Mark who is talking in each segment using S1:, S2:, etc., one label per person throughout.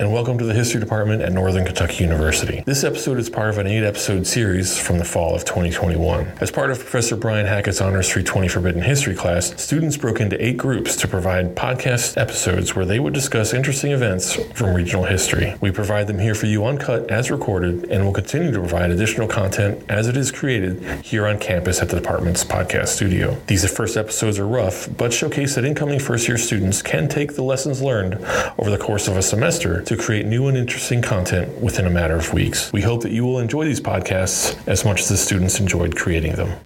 S1: and welcome to the History Department at Northern Kentucky University. This episode is part of an eight episode series from the fall of 2021. As part of Professor Brian Hackett's Honors 320 Forbidden History class, students broke into eight groups to provide podcast episodes where they would discuss interesting events from regional history. We provide them here for you uncut as recorded, and will continue to provide additional content as it is created here on campus at the department's podcast studio. These first episodes are rough, but showcase that incoming first year students can take the lessons learned over the course of a semester to create new and interesting content within a matter of weeks. We hope that you will enjoy these podcasts as much as the students enjoyed creating them.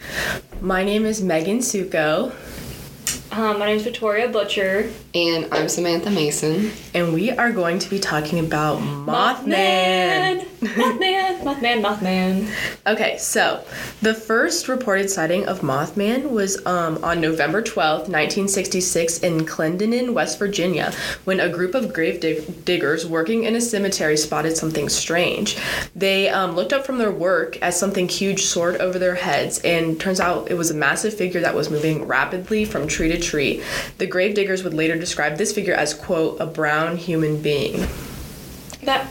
S2: My name is Megan Suckow,
S3: Um, my name is Victoria Butcher.
S4: And I'm Samantha Mason.
S2: and we are going to be talking about Mothman.
S3: Mothman! Mothman, Mothman.
S2: Okay, so the first reported sighting of Mothman was um, on November 12th, 1966, in Clendenin, West Virginia, when a group of grave dig- diggers working in a cemetery spotted something strange. They um, looked up from their work as something huge soared over their heads, and turns out it was a massive figure that was moving rapidly from tree to tree. The grave diggers would later describe this figure as, quote, a brown human being.
S3: That.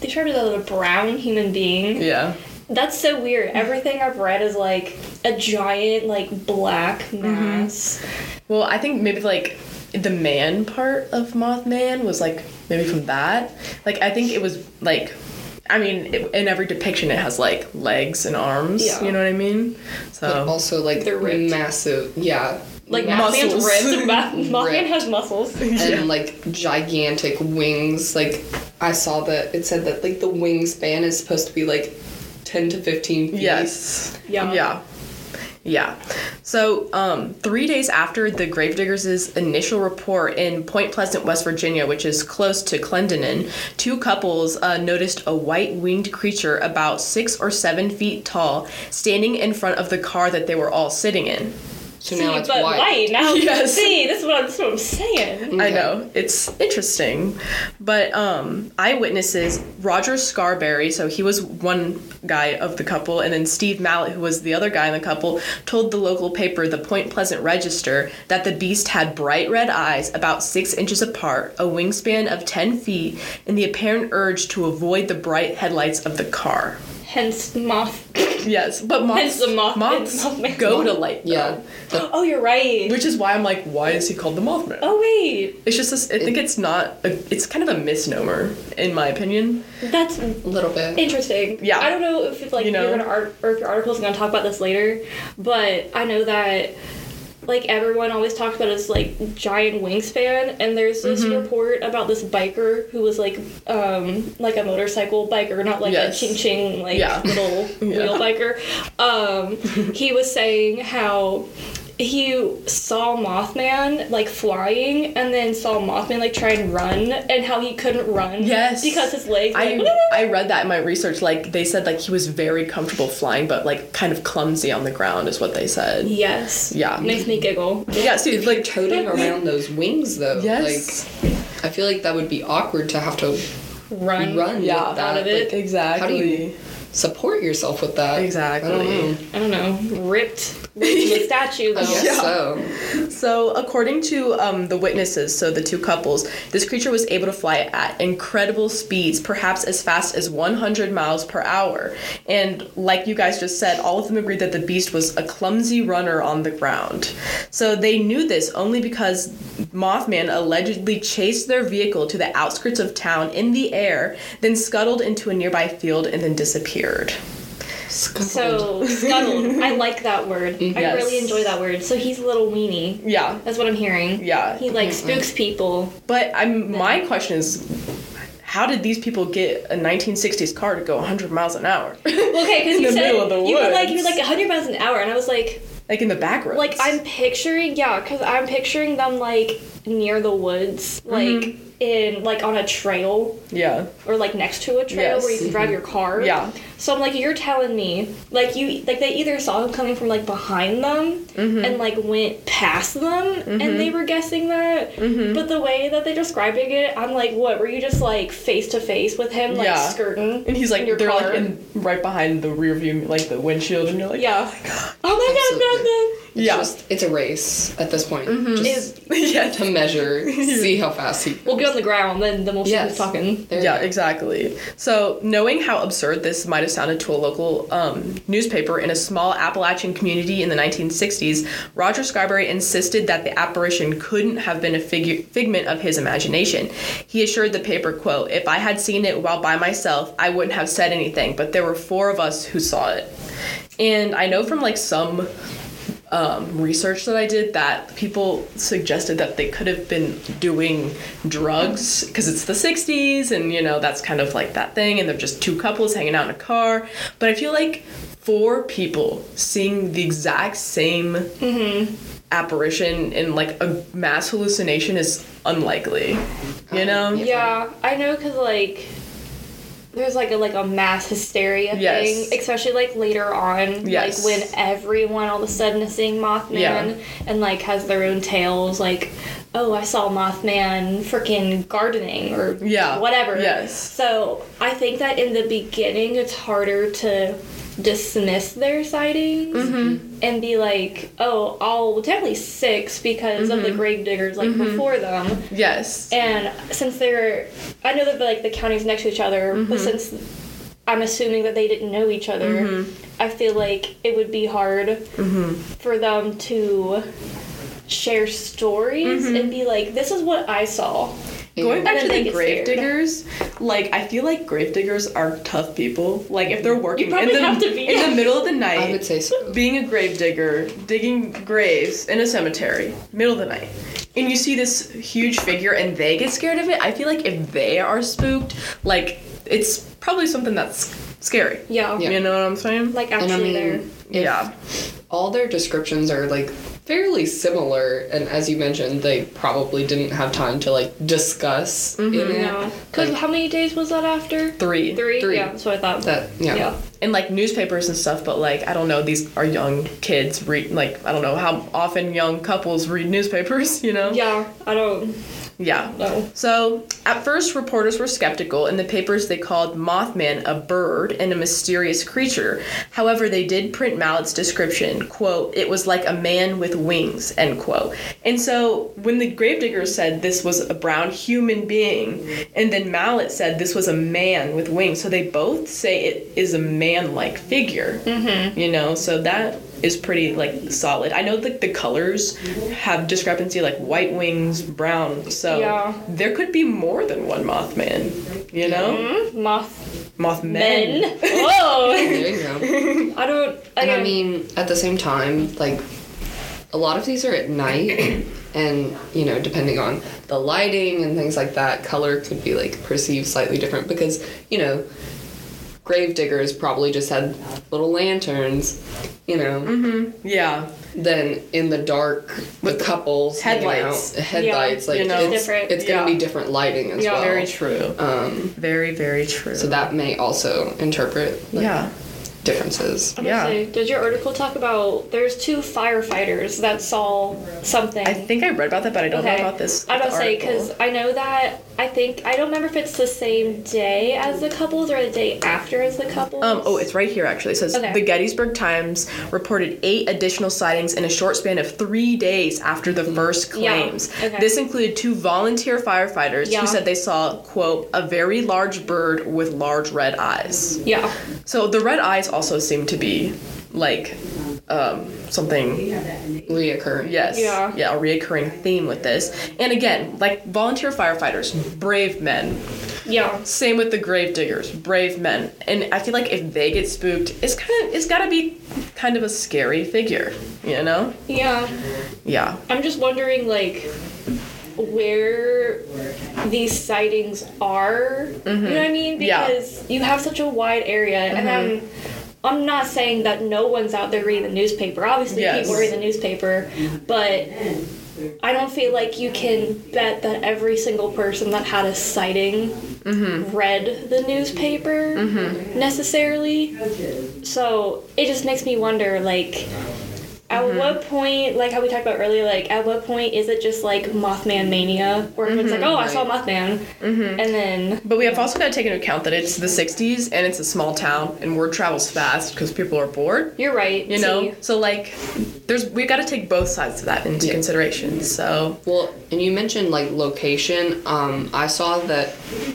S3: They described it as a brown human being.
S2: Yeah.
S3: That's so weird. Everything I've read is like a giant, like, black
S2: Mm-hmm.
S3: mass.
S2: Well, I think maybe like the man part of Mothman was like maybe from that. Like I think it was like I mean, it, in every depiction it has like legs and arms,
S3: Yeah.
S2: you know what I mean?
S4: But
S2: So
S4: also like
S3: They're ripped.
S4: massive yeah.
S3: Like,
S2: Muscles.
S3: Mothman's ripped. Moth- Mothman has muscles.
S4: and like gigantic wings. Like I saw that it said that like the wingspan is supposed to be like ten to fifteen feet.
S2: yes.
S3: Yeah.
S2: Yeah. Yeah. So, um, three days after the Gravediggers' initial report in Point Pleasant, West Virginia, which is close to Clendenin, two couples uh, noticed a white winged creature about six or seven feet tall standing in front of the car that they were all sitting in.
S4: So
S3: See,
S4: now it's
S3: but
S4: white.
S3: white. Now
S2: Yes.
S3: see, this is what I'm, this is what I'm saying.
S2: I know it's interesting, but um, eyewitnesses Roger Scarberry, so he was one guy of the couple, and then Steve Mallette, who was the other guy in the couple, told the local paper, the Point Pleasant Register, that the beast had bright red eyes, about six inches apart, a wingspan of ten feet, and the apparent urge to avoid the bright headlights of the car.
S3: Hence, moth.
S2: Yes, but moths,
S3: Hence the moth-
S2: moths
S3: Mothman.
S2: go to light,
S4: Yeah.
S2: though.
S4: The-
S3: Oh, you're right.
S2: Which is why I'm like, why is he called the Mothman?
S3: Oh wait,
S2: It's just, this, I think it's not, a, it's kind of a misnomer, in my opinion.
S3: that's
S4: a little bit.
S3: interesting.
S2: Yeah.
S3: I don't know if it's like
S2: You know?
S3: you're gonna art or if your article's gonna talk about this later, but I know that like everyone always talks about this like giant wingspan, and there's this
S2: Mm-hmm.
S3: report about this biker who was like um like a motorcycle biker, not like
S2: Yes.
S3: a ching ching like
S2: Yeah.
S3: little
S2: Yeah.
S3: wheel biker. Um, he was saying how he saw Mothman like flying and then saw Mothman like try and run and how he couldn't run
S2: Yes.
S3: because his legs
S2: I
S3: like,
S2: I read that in my research. Like they said, like he was very comfortable flying, but like kind of clumsy on the ground, is what they said.
S3: yes
S2: Yeah.
S3: makes me giggle
S2: Yeah, so
S4: If like
S2: like
S4: toting around those wings though,
S2: yes,
S4: like I feel like that would be awkward to have to
S3: run
S4: run
S2: Yeah.
S4: with that.
S3: Out of it.
S4: Like,
S2: exactly.
S4: How do you support yourself with that?
S2: Exactly.
S4: I don't know.
S3: I don't know ripped the statue though
S4: I
S2: Yeah.
S4: so.
S2: So, according to um, the witnesses, so the two couples, this creature was able to fly at incredible speeds, perhaps as fast as 100 miles per hour. And like you guys just said, all of them agreed that the beast was a clumsy runner on the ground. So they knew this only because Mothman allegedly chased their vehicle to the outskirts of town in the air, then scuttled into a nearby field and then disappeared.
S3: So scuttled I like that word I really enjoy that word so he's a little weenie
S2: Yeah.
S3: that's what I'm hearing
S2: Yeah.
S3: he like spooks people
S2: But I'm my question is how did these people get a 1960s car to go 100 miles an hour?
S3: okay because
S2: In
S3: you
S2: the
S3: said
S2: middle of the
S3: you were like you were
S2: woods.
S3: like 100 miles an hour and I was like
S2: like in the back roads.
S3: Like I'm picturing, yeah, because I'm picturing them like near the woods, like
S2: Mm-hmm.
S3: in like on a trail
S2: yeah.
S3: or like next to a trail
S2: Yes.
S3: where you can drive your car.
S2: Yeah.
S3: So I'm like, you're telling me, like you, like they either saw him coming from like behind them
S2: Mm-hmm.
S3: and like went past them, and they were guessing that.
S2: Mm-hmm.
S3: But the way that they're describing it, I'm like, what? Were you just like face to face with him, like
S2: Yeah.
S3: skirting?
S2: And he's like
S3: in your
S2: they're
S3: car?
S2: like in right behind the rear view like the windshield and you're like
S3: yeah. Oh my
S4: Absolutely.
S3: god, nothing.
S4: It's
S2: Yeah.
S4: just it's a race at this point. Just
S3: Is
S2: yeah.
S4: to measure, see how fast he
S3: we'll
S4: get
S3: on the ground, then then we'll see
S4: Yes.
S3: who's talking.
S4: There
S2: Yeah, exactly. So, knowing how absurd this might sounded to a local um, newspaper in a small Appalachian community in the 1960s, Roger Scarberry insisted that the apparition couldn't have been a figure, figment of his imagination. He assured the paper, quote, "If I had seen it while by myself, I wouldn't have said anything, but there were four of us who saw it." And I know from like some um, research that I did that people suggested that they could have been doing drugs because it's the 60s and you know that's kind of like that thing and they're just two couples hanging out in a car. But I feel like four people seeing the exact same apparition in like a mass hallucination is unlikely. You know?
S3: Yeah, I know because like there's like a like a mass hysteria
S2: Yes.
S3: thing, especially like later on,
S2: Yes.
S3: like when everyone all of a sudden is seeing Mothman
S2: Yeah.
S3: and like has their own tales, like oh I saw Mothman freaking gardening or
S2: Yeah.
S3: whatever.
S2: Yes.
S3: So I think that in the beginning it's harder to dismiss their sightings
S2: Mm-hmm.
S3: and be like, oh, I'll definitely six because of the
S2: Mm-hmm.
S3: grave diggers like before them.
S2: Yes.
S3: And since they're, I know that like the counties next to each other,
S2: Mm-hmm.
S3: but since I'm assuming that they didn't know each other,
S2: Mm-hmm.
S3: I feel like it would be hard for them to share stories
S2: Mm-hmm.
S3: and be like, "This is what I saw."
S2: Going back to the
S3: they get
S2: grave diggers, like I feel like grave diggers are tough people. Like if they're working in
S3: probably
S2: the
S3: have to be.
S2: in the middle of the night,
S4: I would say so.
S2: being a grave digger, digging graves in a cemetery, middle of the night, and you see this huge figure and they get scared of it. I feel like if they are spooked, like it's probably something that's scary.
S3: Yeah,
S4: Yeah.
S2: You know what I'm saying?
S3: like
S4: And I
S3: actually
S4: mean,
S3: there.
S2: yeah.
S4: all their descriptions are like fairly similar, and as you mentioned, they probably didn't have time to like discuss mm-hmm. in it.
S3: No, because
S4: Like,
S3: how many days was that after?
S2: Three.
S3: Three.
S4: Three.
S3: Yeah, that's what I thought.
S4: that yeah.
S3: yeah.
S2: and like newspapers and stuff but like i don't know these are young kids read like i don't know how often young couples read newspapers you know
S3: Yeah, I don't
S2: yeah.
S3: Know.
S2: so at first reporters were skeptical. In the papers they called mothman a bird and a mysterious creature. However they did print Mallette's description. Quote it was like a man with wings end quote. And so when the gravediggers said this was a brown human being and then mallet said this was a man with wings so they both say it is a man-like figure. Mm-hmm. you know so that is pretty like solid i know that the colors mm-hmm. have discrepancy like white wings brown so
S3: Yeah.
S2: there could be more than one mothman you know mm-hmm.
S3: Moth
S2: mothman
S3: men. Whoa.
S4: There you go.
S3: I don't.
S4: And I mean, at the same time, like a lot of these are at night, and you know, depending on the lighting and things like that, color could be like perceived slightly different because you know, grave diggers probably just had little lanterns, you know. Mm-hmm.
S2: Yeah
S4: Then in the dark, the couples hanging
S2: headlights.
S4: out, headlights,
S3: Yeah,
S4: like
S2: you know.
S4: it's,
S3: Different.
S4: it's gonna
S2: Yeah.
S4: be different lighting as
S3: Yeah.
S4: well.
S2: very true
S4: Um,
S2: very very true
S4: so that may also interpret like,
S2: yeah
S4: differences.
S3: I'm
S2: yeah.
S3: gonna say, did your article talk about there's two firefighters that saw something?
S2: i think i read about that but i don't know about this
S3: I don't say because I know that I think I don't remember if it's the same day as the couples or the day after as the couples.
S2: Um, oh, it's right here actually. It says
S3: Okay.
S2: the Gettysburg Times reported eight additional sightings in a short span of three days after the first
S3: Yeah.
S2: claims.
S3: Okay.
S2: This included two volunteer firefighters
S3: Yeah.
S2: who said they saw, quote, a very large bird with large red eyes.
S3: yeah,
S2: So the red eyes also seem to be like um, something
S4: Reoccurring.
S2: Yes.
S3: Yeah.
S2: Yeah, a reoccurring theme with this. And again, like volunteer firefighters, brave men.
S3: yeah,
S2: Same with the grave diggers, brave men. And I feel like if they get spooked, it's kind of it's got to be kind of a scary figure, you know?
S3: yeah.
S2: Yeah.
S3: I'm just wondering like where these sightings are. You know what I mean?
S2: Yeah.
S3: Because you have such a wide area, and I'm. I'm not saying that no one's out there reading the newspaper. Obviously,
S2: Yes.
S3: people read the newspaper, but I don't feel like you can bet that every single person that had a sighting mm-hmm. read the newspaper mm-hmm. necessarily. So it just makes me wonder, like, At
S2: Mm-hmm.
S3: what point, like how we talked about earlier, like at what point is it just like Mothman mania, where everyone's
S2: Mm-hmm.
S3: like, "Oh, I saw Mothman," and then
S2: But we have also got to take into account that it's the 60s and it's a small town and word travels fast because people are bored.
S3: you're right.
S2: You know,
S3: see.
S2: so like, there's we've got to take both sides of that into consideration. So
S4: Well, and you mentioned like location. Um, I saw that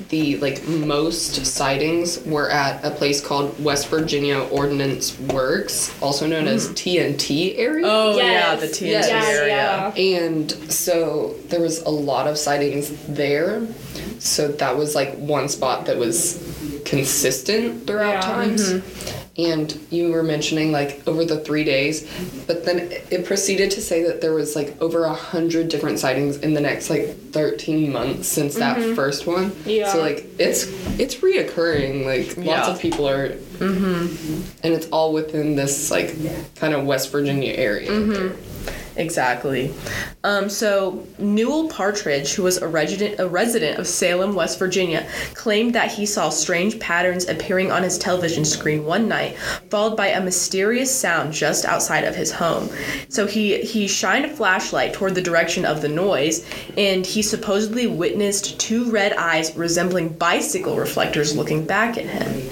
S4: the like most sightings were at a place called West Virginia Ordnance Works, also known as TNT area.
S2: oh yeah, the TNT
S4: Yes.
S2: Area.
S3: yeah.
S4: And so there was a lot of sightings there. So that was like one spot that was consistent throughout
S3: Yeah.
S4: times. Mm-hmm. And you were mentioning like over the three days, but then it proceeded to say that there was like over a hundred different sightings in the next like thirteen months since that first one.
S3: Yeah.
S4: So like it's it's reoccurring. Like lots
S2: Yeah.
S4: of people are, mm-hmm. and it's all within this like kind of West Virginia area.
S2: Exactly. Um, so Newell Partridge, who was a resident, a resident of Salem, West Virginia, claimed that he saw strange patterns appearing on his television screen one night, followed by a mysterious sound just outside of his home. So he he shined a flashlight toward the direction of the noise, and he supposedly witnessed two red eyes resembling bicycle reflectors looking back at him.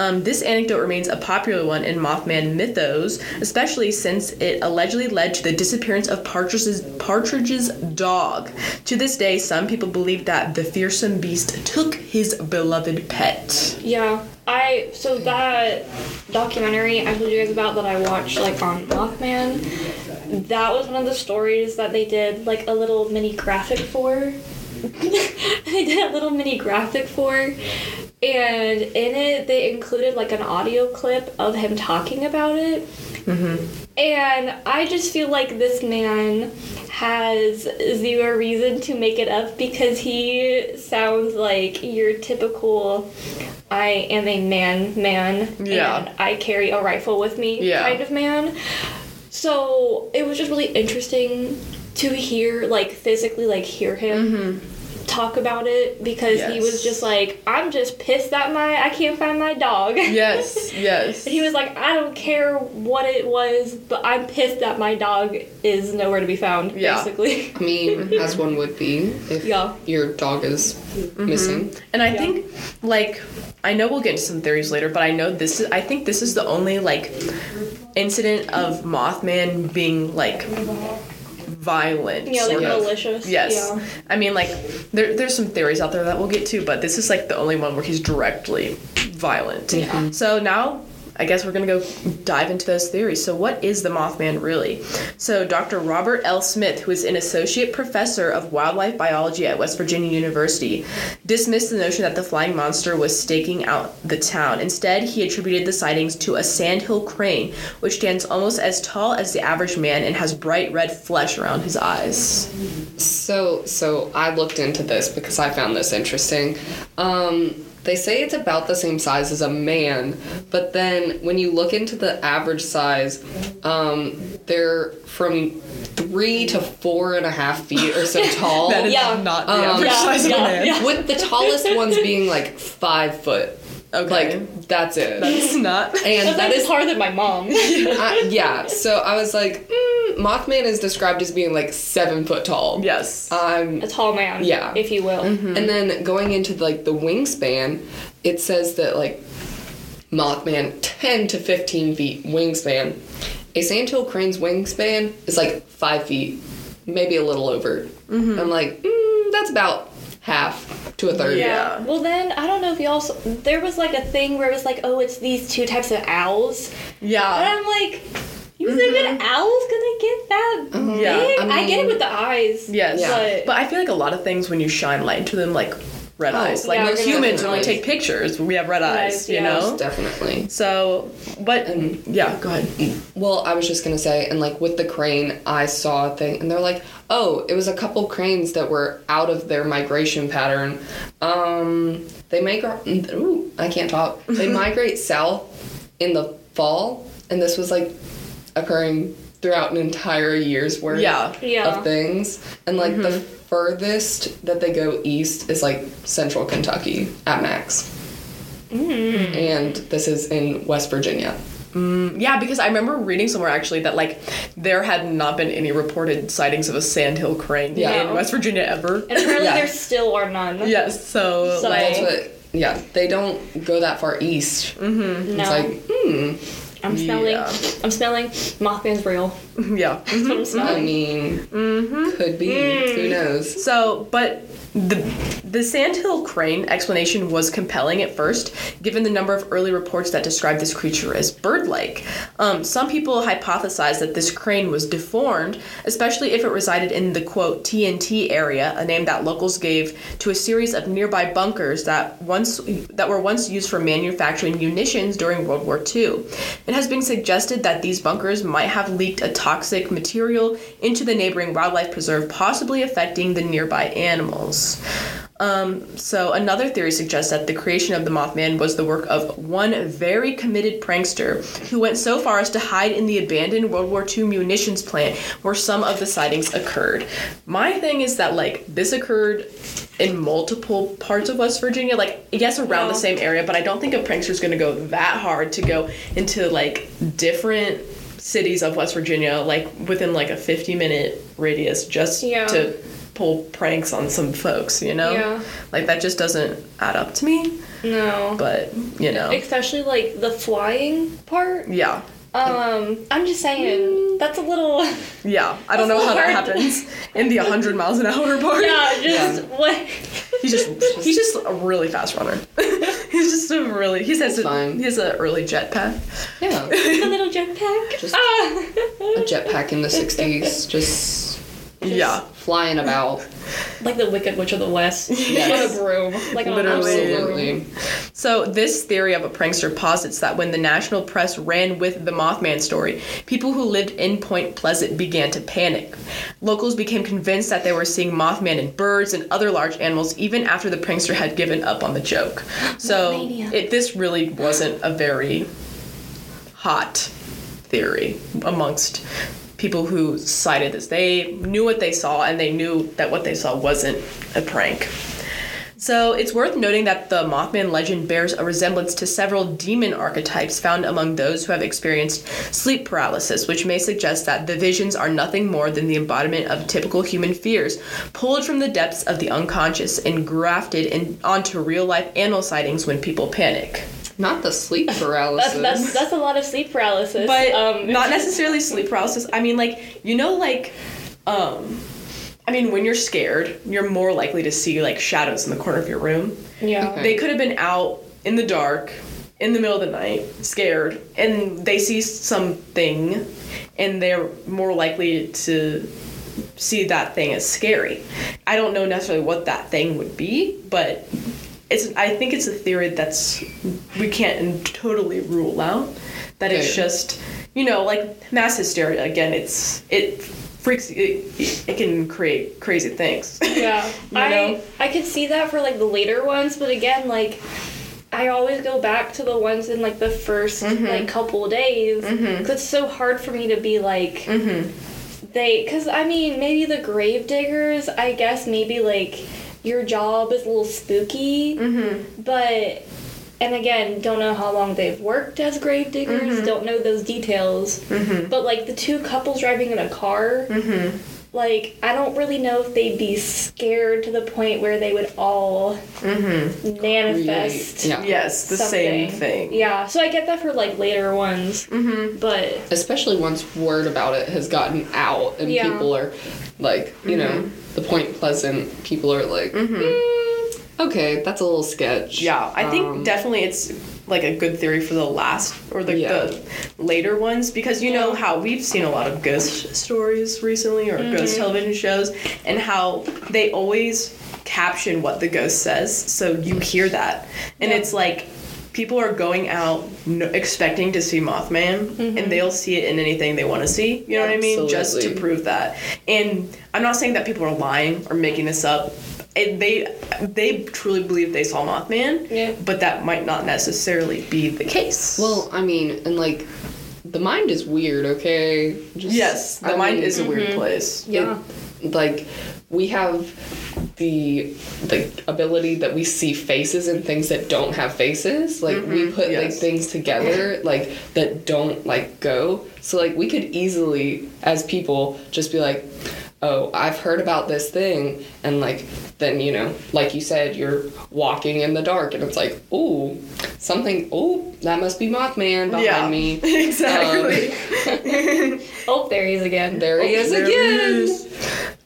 S2: Um, this anecdote remains a popular one in Mothman mythos, especially since it allegedly led to the disappearance of Partridge's, Partridge's dog. To this day, some people believe that the fearsome beast took his beloved pet.
S3: Yeah, I so that documentary I told you guys about that I watched like on Mothman. That was one of the stories that they did like a little mini graphic for. they did a little mini graphic for, and in it they included like an audio clip of him talking about it. Mm-hmm. And I just feel like this man has zero reason to make it up because he sounds like your typical I am a man man
S2: Yeah.
S3: and I carry a rifle with me
S2: Yeah.
S3: kind of man. So it was just really interesting to hear like physically like hear him mm-hmm. Talk about it because he
S2: Mm-hmm.
S3: Was just like I'm just pissed that my I can't find my dog.
S2: Yes, yes.
S3: He was like, I don't care what it was, but I'm pissed that my dog is nowhere to be found,
S2: Yeah.
S3: basically.
S4: I mean, as one would be if
S3: Yeah.
S4: your dog is missing.
S2: And I think, like, I know we'll get into some theories later, but I know this is, I think this is the only, like, incident of Mothman being, like, violent.
S3: Yeah, like
S2: sort of.
S3: malicious.
S2: Yes.
S3: Yeah.
S2: I mean, like, there, there's some theories out there that we'll get to, but this is, like, the only one where he's directly violent.
S3: Yeah.
S2: So now. I guess we're gonna go dive into those theories. So, what is the Mothman really? So, Dr. Robert L. Smith, who is an associate professor of wildlife biology at West Virginia University, dismissed the notion that the flying monster was staking out the town. Instead, he attributed the sightings to a sandhill crane, which stands almost as tall as the average man and has bright red flesh around his eyes.
S4: So, so I looked into this because I found this interesting. Um, they say it's about the same size as a man, but then when you look into the average size, um, they're from three to four and a half feet or so tall.
S2: That is
S3: Yeah.
S2: not the
S4: Um,
S2: average
S3: yeah,
S2: size of a man.
S3: yeah.
S4: with the tallest ones being like five foot.
S2: Okay.
S4: Like that's it.
S2: That's not.
S4: and
S3: That's
S4: that
S3: like
S4: is
S3: taller than my mom.
S4: I, yeah. So I was like, mm, Mothman is described as being like seven foot tall.
S2: yes.
S4: Um,
S3: a tall man,
S4: Yeah.
S3: if you will.
S2: Mm-hmm.
S4: And then going into like the wingspan, it says that like Mothman 10 to 15 feet wingspan. A sandhill crane's wingspan is like five feet, maybe a little over.
S2: Mm-hmm.
S4: I'm like, mm, that's about half to a third.
S2: Yeah.
S3: Well, then I don't know if you also there was like a thing where it was like, oh, it's these two types of owls,
S2: Yeah. and.
S3: I'm like, you think that owls gonna get that big?
S2: Mm-hmm. Yeah,
S3: I,
S4: I
S3: get it with the eyes.
S2: Yes.
S3: but,
S2: But I feel like a lot of things when you shine light into them, like red eyes. Like
S3: yeah,
S2: most
S3: most
S2: humans, when we take pictures, we have red eyes.
S3: eyes,
S2: You
S3: yeah.
S2: know.
S4: Definitely.
S2: So, but yeah, go ahead.
S4: Well, I was just gonna say, and like with the crane, I saw a thing, and they're like, oh, it was a couple cranes that were out of their migration pattern. Um, they migrate. Ooh, I can't talk. They migrate south in the fall, and this was like occurring throughout an entire year's worth
S2: Yeah.
S3: Yeah.
S4: of things. And like the mm-hmm. furthest that they go east is like central Kentucky at max. Mm. And this is in West Virginia.
S2: Mm, yeah, because I remember reading somewhere actually that like there had not been any reported sightings of a sandhill crane
S4: Yeah.
S2: in West Virginia ever.
S3: And apparently
S4: Yeah.
S3: there still are none.
S2: yes, so,
S3: So-
S2: like
S4: That's what. Yeah, they don't go that far east. Mm-hmm.
S3: No.
S4: It's like, hmm.
S3: I'm smelling.
S2: Yeah.
S3: I'm smelling. Mothman's real.
S2: yeah.
S3: That's what I'm
S4: I mean, could be. Who knows?
S2: So, but the the sandhill crane explanation was compelling at first, given the number of early reports that described this creature as bird-like. Um, some people hypothesized that this crane was deformed, especially if it resided in the quote TNT area, a name that locals gave to a series of nearby bunkers that once that were once used for manufacturing munitions during World War II. It has been suggested that these bunkers might have leaked a toxic material into the neighboring wildlife preserve, possibly affecting the nearby animals. Um, so another theory suggests that the creation of the Mothman was the work of one very committed prankster who went so far as to hide in the abandoned World War II munitions plant where some of the sightings occurred. My thing is that like this occurred in multiple parts of West Virginia, like yes, around the same area, but I don't think a prankster's going to go that hard to go into like different cities of West Virginia, like within like a 50 minute radius, just
S3: Yeah.
S2: to pull pranks on some folks, you know?
S3: Yeah.
S2: Like that just doesn't add up to me,
S3: No.
S2: but you know.
S3: Especially like the flying part.
S2: Yeah.
S3: Um, I'm just saying that's a little.
S2: Yeah. I don't know how that happens in the 100 miles an hour part.
S3: Yeah, just what?
S2: He's just he's just a really fast runner. he's just a really he says
S4: That's fine.
S2: he has an early jetpack.
S4: Yeah.
S3: A little jetpack.
S4: Just-
S3: ah.
S4: A jetpack in the 60s, just
S2: Yeah.
S4: Flying about.
S3: like the Wicked Witch of the West.
S4: Yes.
S3: On a broom. Like
S2: Literally.
S3: an absolute broom.
S4: Absolutely.
S2: So, this theory of a prankster posits that when the national press ran with the Mothman story, people who lived in Point Pleasant began to panic. Locals became convinced that they were seeing Mothman in birds and other large animals even after the prankster had given up on the joke. So, it, this really wasn't a very hot theory amongst people who cited this. They knew what they saw and they knew that what they saw wasn't a prank. So it's worth noting that the Mothman legend bears a resemblance to several demon archetypes found among those who have experienced sleep paralysis, which may suggest that the visions are nothing more than the embodiment of typical human fears, pulled from the depths of the unconscious and grafted in, onto real life animal sightings when people panic.
S4: Not the sleep paralysis.
S3: That's, that's that's a lot of sleep paralysis.
S2: But
S3: um,
S2: not necessarily sleep paralysis. I mean, like, you know, like, um, I mean, when you're scared, you're more likely to see like shadows in the corner of your room.
S3: Yeah.
S4: Okay.
S2: They could have been out in the dark, in the middle of the night, scared, and they see something, and they're more likely to see that thing as scary. I don't know necessarily what that thing would be, but it's. I think it's a theory that's we can't totally rule out. That it's
S4: Okay.
S2: just you know like mass hysteria again. It's it freaks it, it can create crazy things.
S3: Yeah,
S2: You
S3: I
S2: know?
S3: I could see that for like the later ones, but again, like I always go back to the ones in like the 1st
S2: Mm-hmm.
S3: like couple days because it's so hard for me to be like
S2: Mm-hmm.
S3: they because I mean maybe the grave diggers I guess maybe like your job is a little spooky,
S2: Mm-hmm.
S3: but. And again, don't know how long they've worked as grave diggers.
S2: Mm-hmm.
S3: Don't know those details. But like the two couples driving in a car,
S2: Mm-hmm.
S3: like I don't really know if they'd be scared to the point where they would all manifest.
S4: Yeah.
S2: yes, the same thing.
S3: Yeah, so I get that for like later ones, mm-hmm. but
S4: Especially once word about it has gotten out and
S3: Yeah.
S4: people are like, you know,
S2: Mm-hmm.
S4: The Point Pleasant people are like, "Mm, okay, that's a little sketch.
S2: Yeah, I think
S4: Um,
S2: definitely it's like a good theory for the last or the,
S4: Yeah.
S2: the later ones because you know how we've seen a lot of ghost stories recently or ghost television shows and how they always caption what the ghost says so you hear that and
S3: Yeah.
S2: it's like people are going out no, expecting to see mothman and mm-hmm. they'll see it in anything they want to see. You know what i mean? Just to prove that. And i'm not saying that people are lying or making this up. It, they they truly believe they saw mothman
S3: Yeah.
S2: but that might not necessarily be the case.
S4: Well, I mean, and like, the mind is weird, okay? Just,
S2: yes the
S4: I
S2: mind
S4: mean,
S2: is a weird mm-hmm. place.
S3: Yeah,
S4: like, we have the the ability that we see faces and things that don't have faces. Like we mm-hmm. put like things together like that don't like go. So like we could easily as people just be like, "Oh, I've heard about this thing." And like then, you know, like you said, you're walking in the dark and it's like, oh something, oh that must be Mothman behind
S2: Yeah.
S4: me."
S2: exactly.
S3: Um, oh, there he is again.
S4: There he oh, is
S2: There it
S4: again.
S2: is.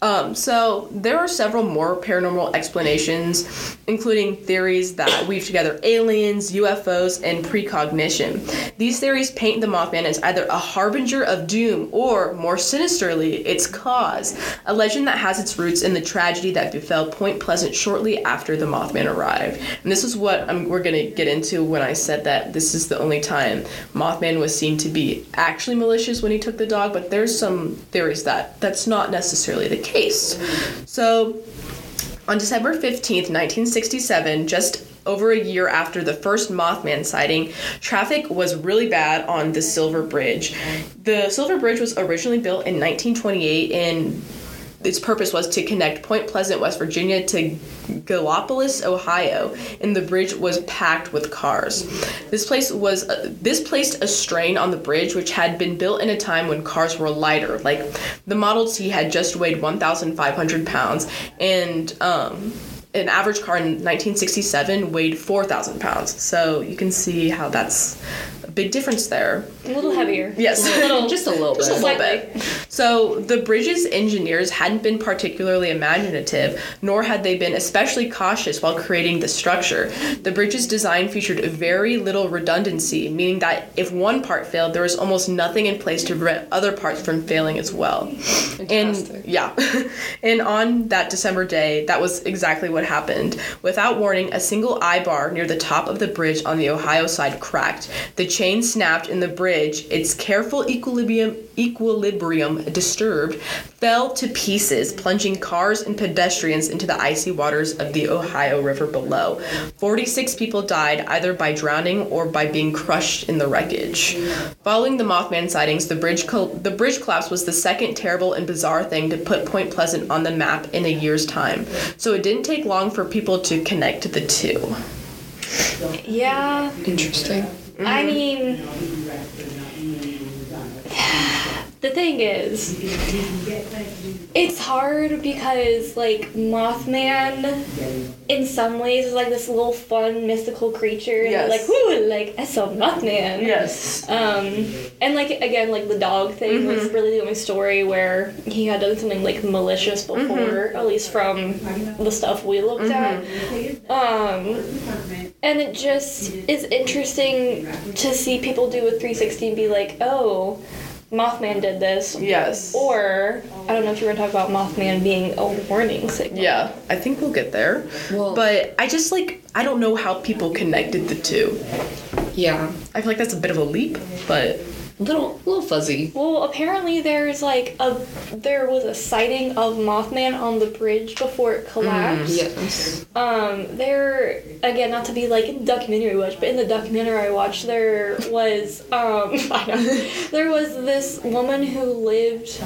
S2: Um, so there are several more paranormal explanations, including theories that weave together aliens, UFOs, and precognition. These theories paint the Mothman as either a harbinger of doom or, more sinisterly, its cause. A legend that has its roots in the tragedy that befell Point Pleasant shortly after the Mothman arrived. And this is what I'm, we're going to get into when I said that this is the only time Mothman was seen to be actually malicious when he took the dog, but there's some theories that that's not necessarily the case. So, on December 15th, 1967, just over a year after the first Mothman sighting, traffic was really bad on the Silver Bridge. The Silver Bridge was originally built in 1928 and its purpose was to connect Point Pleasant, West Virginia to Gallipolis, Ohio, and the bridge was packed with cars. This place was uh, this placed a strain on the bridge, which had been built in a time when cars were lighter. Like the Model T had just weighed 1,500 pounds, and um, an average car in 1967 weighed 4,000 pounds. So you can see how that's big difference there.
S3: A little mm-hmm. heavier.
S2: Yes.
S3: A little,
S4: Just a little
S2: Just a
S4: bit.
S2: little bit. So the bridge's engineers hadn't been particularly imaginative, nor had they been especially cautious while creating the structure. The bridge's design featured very little redundancy, meaning that if one part failed, there was almost nothing in place to prevent other parts from failing as well.
S4: Fantastic.
S2: And yeah, and on that December day, that was exactly what happened. Without warning, a single eye bar near the top of the bridge on the Ohio side cracked. The chain snapped in the bridge. Its careful equilibrium equilibrium disturbed, fell to pieces, plunging cars and pedestrians into the icy waters of the Ohio River below. 46 people died either by drowning or by being crushed in the wreckage. Following the Mothman sightings, the bridge col- the bridge collapse was the second terrible and bizarre thing to put Point Pleasant on the map in a year's time. So it didn't take long for people to connect the two.
S3: Yeah.
S4: Interesting.
S3: I mean, the thing is, it's hard because like Mothman, in some ways, is like this little fun mystical creature,
S2: Yes.
S3: like, "Ooh, like I saw Mothman."
S2: Yes.
S3: Um, and like again, like the dog thing was really the only story where he had done something like malicious before, at least from the stuff we looked at. Um, and it just is interesting to see people do a 360 and be like, oh, Mothman did this.
S2: Yes.
S3: Or, I don't know if you were going to talk about Mothman being a warning signal.
S2: Yeah, I think we'll get there.
S4: Well-
S2: but I just like I don't know how people connected the two.
S4: Yeah.
S2: I feel like that's a bit of a leap, but
S4: Little little fuzzy.
S3: Well, apparently there's like a there was a sighting of Mothman on the bridge before it collapsed.
S4: Yes.
S3: Um, there again, not to be like in the documentary I watched, but in the documentary I watched, there was um, I know, there was this woman who lived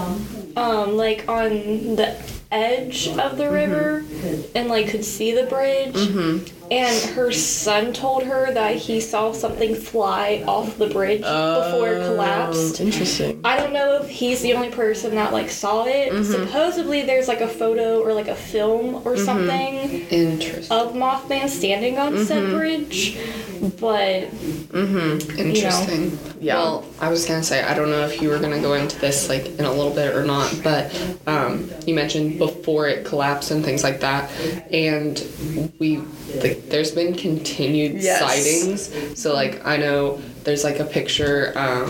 S3: um, like on the edge of the river and like could see the bridge. And her son told her that he saw something fly off the bridge before it collapsed.
S2: Oh, Interesting.
S3: I don't know if he's the only person that like saw it.
S2: Mm-hmm.
S3: Supposedly there's like a photo or like a film or
S2: Mm-hmm.
S3: something
S4: Interesting.
S3: of Mothman standing on said
S2: Mm-hmm.
S3: bridge, but Mhm.
S4: Interesting.
S2: Yeah.
S4: Well, I was gonna say I don't know if you were gonna go into this like in a little bit or not, but um, you mentioned before it collapsed and things like that, and we like there's been continued
S2: Yes.
S4: sightings. So like I know there's like a picture um,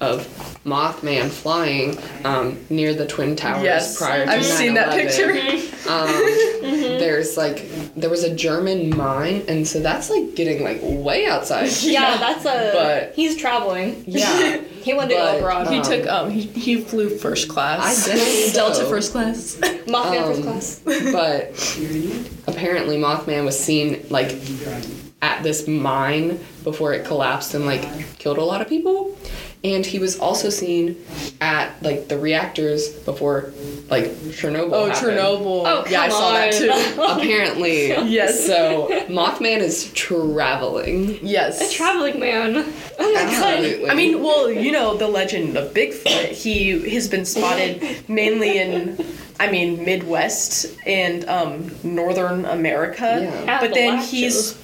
S4: of Mothman flying um, near the twin towers
S2: Yes,
S4: prior to
S2: I've seen that
S4: 9/11.
S2: picture.
S4: Um, There's like there was a German mine, and so that's like getting like way outside.
S3: yeah, that's a
S4: But-
S3: he's traveling.
S4: Yeah.
S3: He wanted to
S4: But,
S3: go abroad.
S2: He
S4: Um,
S2: took um he, he flew first class.
S4: I guess so.
S2: Delta first class.
S3: Mothman first
S4: um,
S3: class.
S4: but apparently Mothman was seen like at this mine before it collapsed and like killed a lot of people. And he was also seen at like the reactors before like Chernobyl.
S2: Oh,
S4: happened.
S2: Chernobyl.
S3: Oh,
S2: yeah, I
S3: come
S2: saw that too.
S4: Apparently,
S2: Yes.
S4: So Mothman is traveling.
S2: yes.
S3: A traveling man. Oh my god.
S4: Absolutely.
S2: I mean, well, you know the legend of Bigfoot. He has been spotted mainly in, I mean, Midwest and um, Northern America.
S4: Yeah.
S2: But then he's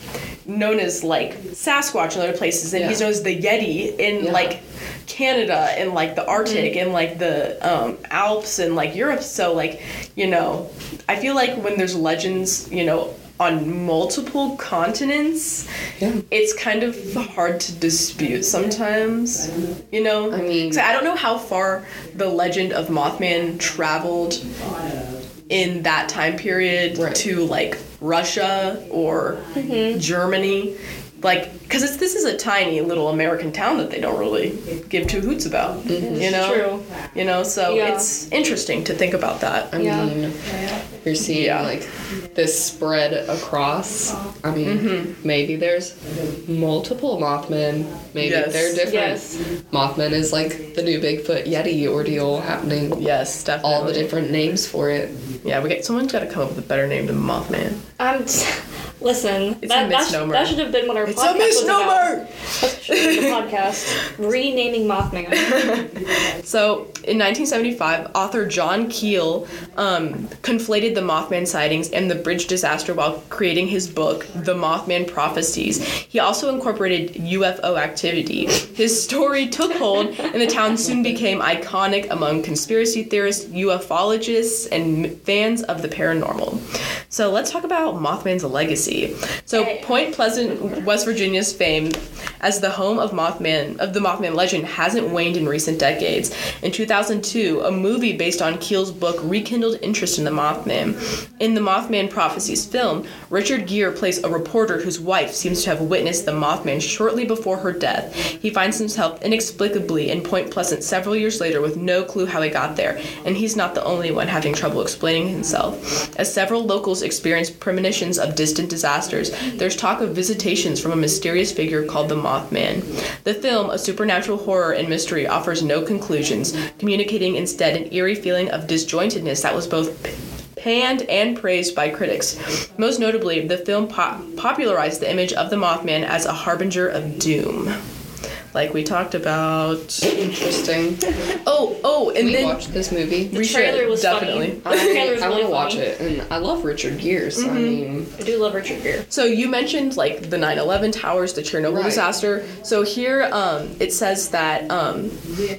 S2: known as like Sasquatch in other places, and he's known as the Yeti in
S4: Yeah.
S2: like Canada and like the Arctic and like the um, Alps and like Europe. So like, you know, I feel like when there's legends, you know. On multiple continents,
S4: Yeah.
S2: it's kind of hard to dispute sometimes. You know,
S4: I mean-
S2: I don't know how far the legend of Mothman traveled in that time period
S4: Right.
S2: to like Russia or Germany. Like, because this is a tiny little American town that they don't really give two hoots about. You know,
S3: True.
S2: You know, so
S3: Yeah.
S2: it's interesting to think about that.
S4: I
S3: Yeah.
S4: mean, you're seeing
S2: Yeah.
S4: like this spread across. I mean,
S2: Mm-hmm.
S4: maybe there's multiple Mothman. Maybe
S2: Yes.
S4: they're different.
S3: Yes.
S4: Mothman is like the new Bigfoot Yeti ordeal happening.
S2: Yes, definitely.
S4: All the different names for it.
S2: Yeah, we get someone's got to come up with a better name than Mothman.
S3: I'm. Listen,
S2: It's
S3: that, that, sh- that should have been what our
S2: It's a
S3: podcast was about.
S2: misnomer.
S3: Should have been the podcast. Renaming Mothman.
S2: So, in 1975, author John Keel um, conflated the Mothman sightings and the bridge disaster while creating his book, The Mothman Prophecies. He also incorporated UFO activity. His story took hold, and the town soon became iconic among conspiracy theorists, ufologists, and fans of the paranormal. So, let's talk about Mothman's legacy. So,
S3: Okay.
S2: Point Pleasant, West Virginia's fame as the home of Mothman of the Mothman legend hasn't waned in recent decades. In 2002, a movie based on Keel's book rekindled interest in the Mothman. In the Mothman Prophecies film, Richard Gere plays a reporter whose wife seems to have witnessed the Mothman shortly before her death. He finds himself inexplicably in Point Pleasant several years later with no clue how he got there, and he's not the only one having trouble explaining himself. As several locals experience premonitions of distant disasters, there's talk of visitations from a mysterious figure called the Mothman. The film, a supernatural horror and mystery, offers no conclusions, communicating instead an eerie feeling of disjointedness that was both panned and praised by critics. Most notably, the film po- popularized the image of the Mothman as a harbinger of doom. Like we talked about.
S4: Interesting.
S2: Oh, oh, and
S4: we
S2: then
S4: watched this movie.
S3: The
S2: We
S3: trailer
S2: should,
S3: was
S2: definitely.
S3: funny. The trailer
S4: I,
S3: was
S4: I
S3: really
S4: want to watch it, and I love Richard Gere. So I mean,
S3: I do love Richard Gere.
S2: So you mentioned like the 9/11 towers, the Chernobyl
S4: Right.
S2: disaster. So here um, it says that um,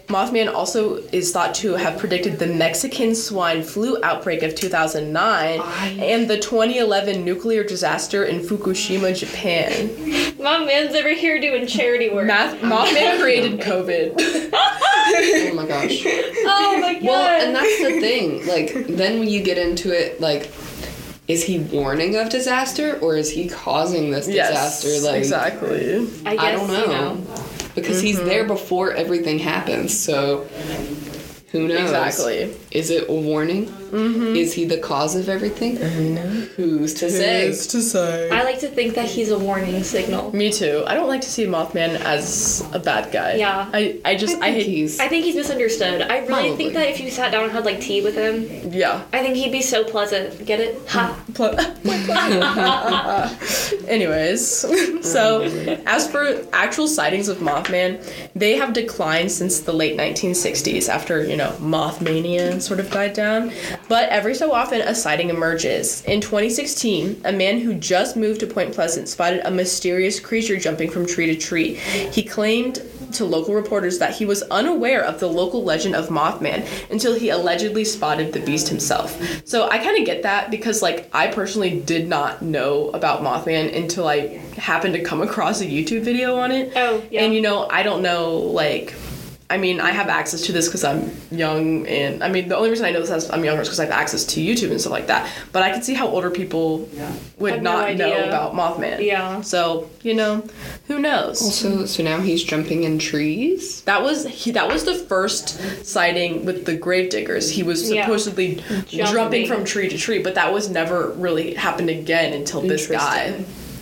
S2: Mothman also is thought to have predicted the Mexican swine flu outbreak of 2009 and the 2011 nuclear disaster in Fukushima, Japan.
S3: My man's over here doing charity work.
S2: Math- Mothman created COVID.
S4: oh my gosh.
S3: oh my god.
S4: Well, and that's the thing. Like, then when you get into it, like, is he warning of disaster or is he causing this
S2: yes,
S4: disaster? Like,
S2: exactly.
S3: I, guess,
S4: I don't know.
S3: You know.
S4: Because he's mm-hmm. there before everything happens. So, who knows?
S2: Exactly.
S4: Is it a warning? Mm-hmm. Is he the cause of everything? Who's to say?
S2: Who's to say?
S3: I like to think that he's a warning signal.
S2: Me too. I don't like to see Mothman as a bad guy.
S3: Yeah.
S2: I, I just I,
S4: I think
S2: hate
S4: he's.
S3: I think he's misunderstood. I really
S4: Probably.
S3: think that if you sat down and had like tea with him,
S2: yeah.
S3: I think he'd be so pleasant. Get it? Ha.
S2: Pl- Anyways, so as for actual sightings of Mothman, they have declined since the late 1960s after, you know, Mothmania sort of died down. But every so often, a sighting emerges. In 2016, a man who just moved to Point Pleasant spotted a mysterious creature jumping from tree to tree. He claimed to local reporters that he was unaware of the local legend of Mothman until he allegedly spotted the beast himself. So I kind of get that because, like, I personally did not know about Mothman until I happened to come across a YouTube video on it.
S3: Oh, yeah.
S2: And you know, I don't know, like, I mean, I have access to this because I'm young, and I mean, the only reason I know this as I'm younger is because I have access to YouTube and stuff like that. But I can see how older people would
S3: Have no
S2: not know about Mothman.
S3: Yeah.
S2: So you know, who knows?
S4: Also, so now he's jumping in trees?
S2: That was he, that was the first sighting with the grave diggers. He was supposedly jumping.
S3: Jumping.
S2: from tree to tree, but that was never really happened again until this guy,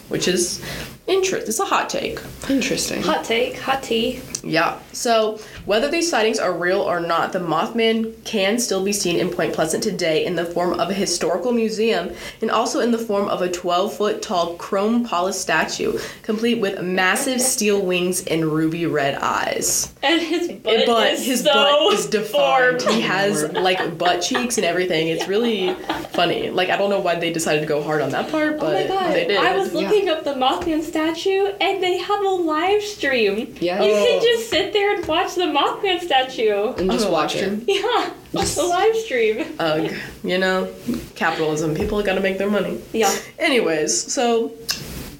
S2: which is interest. It's a hot take.
S4: Interesting.
S3: Hot take, hot tea.
S2: Yeah. So, whether these sightings are real or not, the Mothman can still be seen in Point Pleasant today in the form of a historical museum and also in the form of a 12 foot tall chrome polished statue, complete with massive steel wings and ruby red eyes.
S3: And his butt,
S2: but
S3: is
S2: his
S3: so
S2: butt is defined.
S3: formed.
S2: He has like butt cheeks and everything. It's really funny. Like, I don't know why they decided to go hard on that part,
S3: Oh my
S2: but
S3: god!
S2: they did.
S3: I was
S4: Yeah.
S3: looking up the Mothman statue, and they have a live stream.
S4: Yeah.
S3: You
S2: Oh.
S3: can just sit there and watch the Mothman statue.
S4: and just watch it.
S3: Yeah,
S4: Just-
S3: a live stream.
S2: Ugh. You know, capitalism. People gotta make their money.
S3: Yeah.
S2: Anyways, so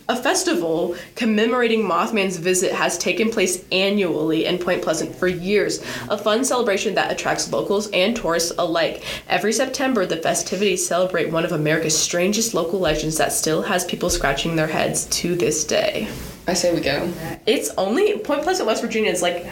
S2: a festival commemorating Mothman's visit has taken place annually in Point Pleasant for years. A fun celebration that attracts locals and tourists alike. Every September, the festivities celebrate one of America's strangest local legends that still has people scratching their heads to this day.
S4: I say we go.
S2: It's only Point Pleasant, West Virginia. is like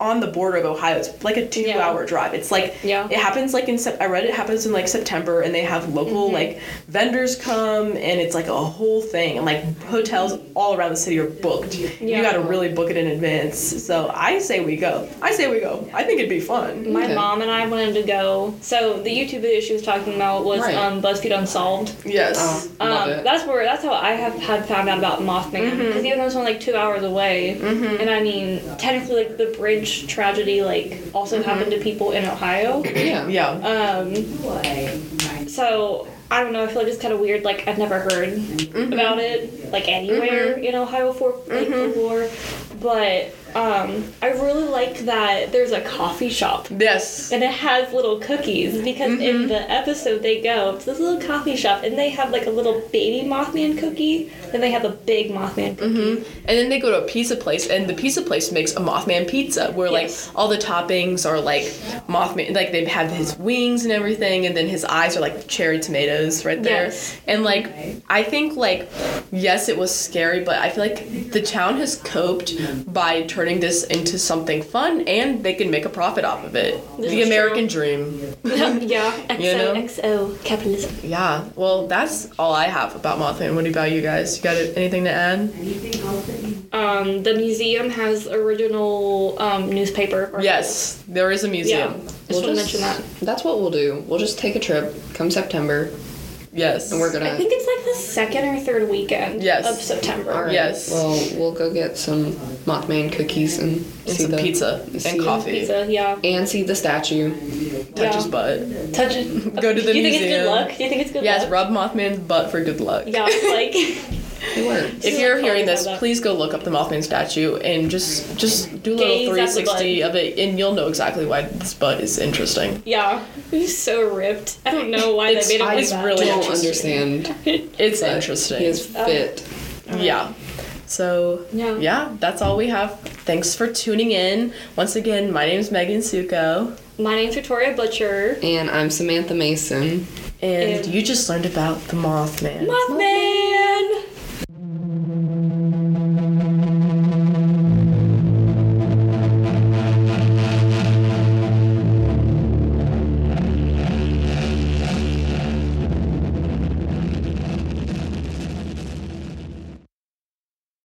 S2: on the border of Ohio. It's like a two-hour drive. It's like
S3: Yeah.
S2: it happens like in Sep- I read it happens in like September, and they have local
S3: Mm-hmm.
S2: like vendors come, and it's like a whole thing, and like hotels all around the city are booked. You got to really book it in advance. So I say we go. I say we go. I think it'd be fun.
S3: My
S4: Okay.
S3: mom and I wanted to go. So the YouTube video she was talking about was
S4: Right.
S3: um, BuzzFeed Unsolved.
S2: Yes.
S4: Oh, love
S3: Um,
S4: it.
S3: that's where that's how I have had found out about Mothman because even though it's only like two hours away, mm-hmm. and I mean technically like the bridge tragedy like also mm-hmm. happened to people in Ohio.
S4: Yeah.
S2: Yeah.
S3: Um, so I don't know. I feel like it's kind of weird. Like I've never heard mm-hmm. about it like anywhere in Ohio for like folklore, but um, I really like that there's a coffee shop
S2: yes.
S3: and it has little cookies because in the episode they go to this little coffee shop and they have like a little baby Mothman cookie, then they have a big Mothman cookie.
S2: And then they go to a pizza place, and the pizza place makes a Mothman pizza where
S3: Yes.
S2: like all the toppings are like Mothman, like they have his wings and everything, and then his eyes are like cherry tomatoes right there.
S3: Yes.
S2: And like I think like yes, it was scary, but I feel like the town has coped by turning this into something fun, and they can make a profit off of it.
S3: This
S2: the
S3: is
S2: American dream.
S3: yeah, XO
S2: You know?
S3: XO capitalism.
S2: Yeah. Well, that's all I have about Mothman. What about you guys? You got anything to add?
S3: Um, the museum has original um, newspaper. articles.
S2: Yes, there is a
S3: Yeah.
S2: museum.
S3: Just
S4: We'll
S3: want to
S4: just-
S3: mention that.
S4: That's what we'll do. We'll just take a trip come September,
S2: Yes.
S4: and we're gonna.
S3: I think it's like the second or third weekend
S2: Yes.
S3: of September.
S4: All right.
S2: Yes.
S4: Well, we'll go get some Mothman cookies and,
S2: and
S4: see
S2: some
S4: the
S2: pizza
S4: see
S2: and coffee.
S3: Pizza, yeah.
S4: and see the statue.
S2: Touch
S3: Yeah.
S2: his butt.
S3: Touch it.
S2: Go to the
S3: Do you think it's
S2: museum.
S3: good luck? Do you think it's good
S2: Yes,
S3: luck? Yes.
S2: Rub Mothman's butt for good luck.
S3: Yeah, like
S4: It works.
S2: If you're hearing this, please go look up the Mothman statue and just just do a
S3: Gaze
S2: little
S3: at the
S2: 360 of it, and you'll know exactly why this butt is interesting.
S3: yeah, he's so ripped. I don't know why
S2: It's-
S3: they made him
S2: I
S3: like that.
S2: really-
S4: don't
S2: interesting.
S4: understand.
S2: It's
S4: but
S2: interesting.
S4: He is uh, fit.
S2: yeah. So
S3: Yeah.
S2: yeah, that's all we have. Thanks for tuning in. Once again, my name is Megan Suckow,
S3: My name's Victoria Butcher.
S4: And I'm Samantha Mason.
S2: and
S3: And-
S2: you just learned about the Mothman.
S3: Mothman.